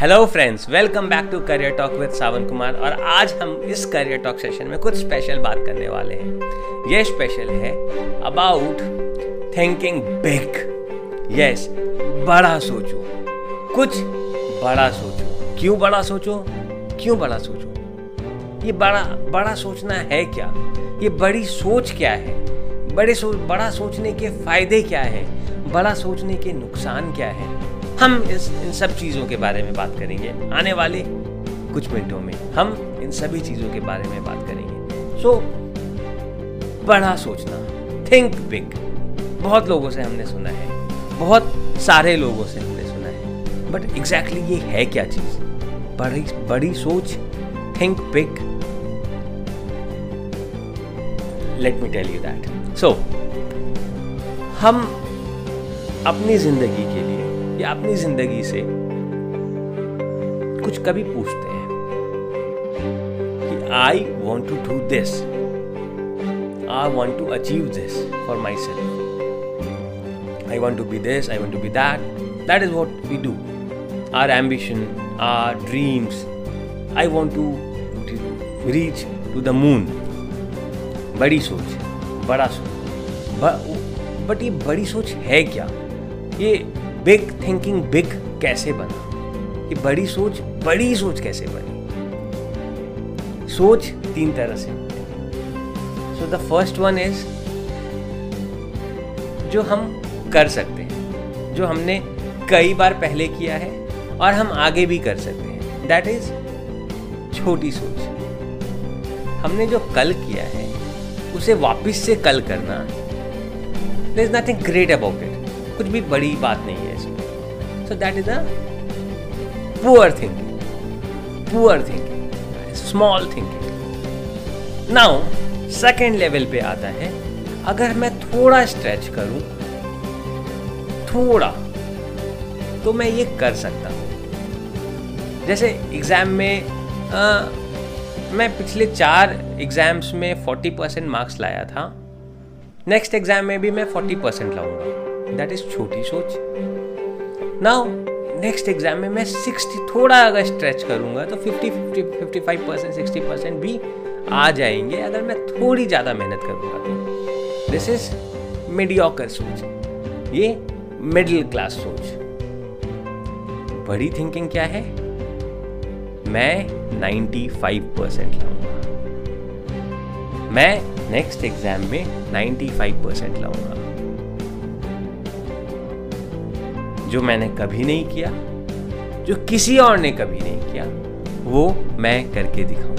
Hello friends welcome back to career talk with Sawan Kumar और आज हम इस करियर टॉक सेशन में कुछ स्पेशल बात करने वाले हैं। ये स्पेशल है अबाउट थिंकिंग बिग यस बड़ा सोचो। कुछ बड़ा सोचो। क्यों बड़ा सोचो? क्यों बड़ा सोचो? ये बड़ा बड़ा सोचना है क्या? ये बड़ी सोच क्या है? बड़े सोच बड़ा सोचने के फ़ायदे क्या है? बड़ा सोचने के नुकसान क्या है? हम इस, इन सब चीज़ों के बारे में बात करेंगे। आने वाले कुछ मिनटों में हम इन सभी चीज़ों के बारे में बात करेंगे। सो बड़ा सोचना। थिंक बिग बहुत लोगों से हमने सुना है। बहुत सारे लोगों से हमने सुना है। बट एग्जैक्टली exactly ये है क्या चीज़? बड़ी बड़ी सोच। Think big let me tell you that so हम अपनी ज़िंदगी के लिए या अपनी ज़िंदगी से कुछ कभी पूछते हैं कि I want to do this I want to achieve this for myself I want to be this I want to be that that is what we do our ambition our dreams I want to reach to the moon बड़ी सोच, बड़ा सोच। But ये बड़ी सोच है क्या? ये बिग थिंकिंग बिग कैसे बना? कि बड़ी सोच बड़ी सोच कैसे बनी? सोच तीन तरह से so the first one is जो हम कर सकते हैं, जो हमने कई बार पहले किया है और हम आगे भी कर सकते हैं। दैट इज़ छोटी सोच। हमने जो कल किया है, उसे वापस से कल करना there is nothing great about it कुछ भी बड़ी बात नहीं है इसमें so that is a poor thinking poor thinking small thinking now second level पे आता है अगर मैं थोड़ा स्ट्रेच करूँ थोड़ा तो मैं ये कर सकता हूँ। जैसे एग्ज़ाम में आ, मैं पिछले चार एग्ज़ाम्स में 40 परसेंट मार्क्स लाया था नेक्स्ट एग्ज़ाम में भी मैं 40 परसेंट लाऊँगा। दैट इज़ छोटी सोच। नाउ नेक्स्ट एग्ज़ाम में मैं सिक्सटी थोड़ा अगर स्ट्रेच करूँगा तो fifty fifty fifty five percent sixty percent भी आ जाएँगे अगर मैं थोड़ी ज़्यादा मेहनत करूँगा तो। दिस इज़ मीडियोकर सोच। ये मिडिल क्लास सोच। बड़ी थिंकिंग क्या है? मैं 95 परसेंट लाऊँगा। मैं नेक्स्ट एग्ज़ाम में 95 परसेंट लाऊँगा। जो मैंने कभी नहीं किया, जो किसी और ने कभी नहीं किया, वो मैं करके दिखाऊँगा।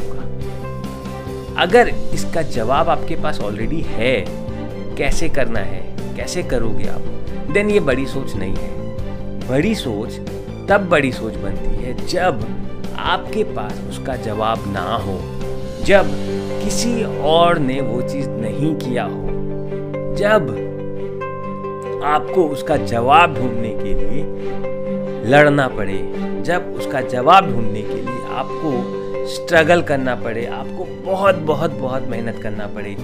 अगर इसका जवाब आपके पास ऑलरेडी है, कैसे करना है, कैसे करोगे आप देन ये बड़ी सोच नहीं है। बड़ी सोच, तब बड़ी सोच बनती है जब आपके पास उसका जवाब ना हो, जब किसी और ने वो चीज़ नहीं किया हो, जब आपको उसका जवाब ढूँढने के लिए लड़ना पड़े। जब उसका जवाब ढूँढने के लिए आपको स्ट्रगल करना पड़े, आपको बहुत बहुत बहुत मेहनत करना पड़े,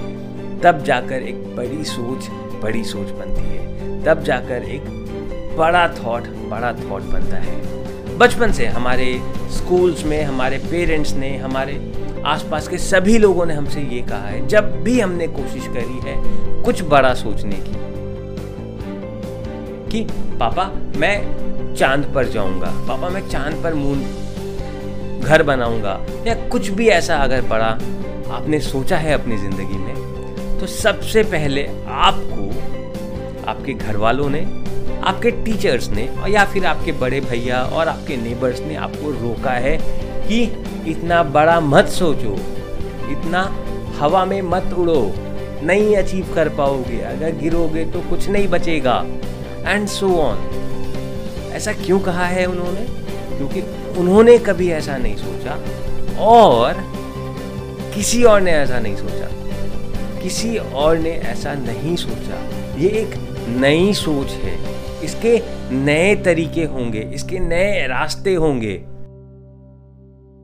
तब जाकर एक बड़ी सोच बड़ी सोच बनती है। तब जाकर एक बड़ा थॉट बड़ा थॉट बनता है। बचपन से हमारे स्कूल्स में, हमारे पेरेंट्स ने, हमारे आसपास के सभी लोगों ने हमसे ये कहा है, जब भी हमने कोशिश करी है कुछ बड़ा सोचने की। कि, पापा, मैं चाँद पर जाऊँगा। पापा, मैं चाँद पर मून घर बनाऊँगा। या कुछ भी ऐसा अगर पड़ा, आपने सोचा है अपनी ज़िंदगी में तो सबसे पहले आपको, आपके घर वालों ने, आपके टीचर्स ने और या फिर आपके बड़े भैया और आपके नेबर्स ने आपको रोका है कि इतना बड़ा मत सोचो, इतना हवा में मत उड़ो, नहीं अचीव कर पाओगे। अगर गिरोगे तो कुछ नहीं बचेगा। एंड सो ऑन ऐसा क्यों कहा है उन्होंने? क्योंकि उन्होंने कभी ऐसा नहीं सोचा और किसी और ने ऐसा नहीं सोचा। किसी और ने ऐसा नहीं सोचा। ये एक नई सोच है। इसके नए तरीके होंगे, इसके नए रास्ते होंगे।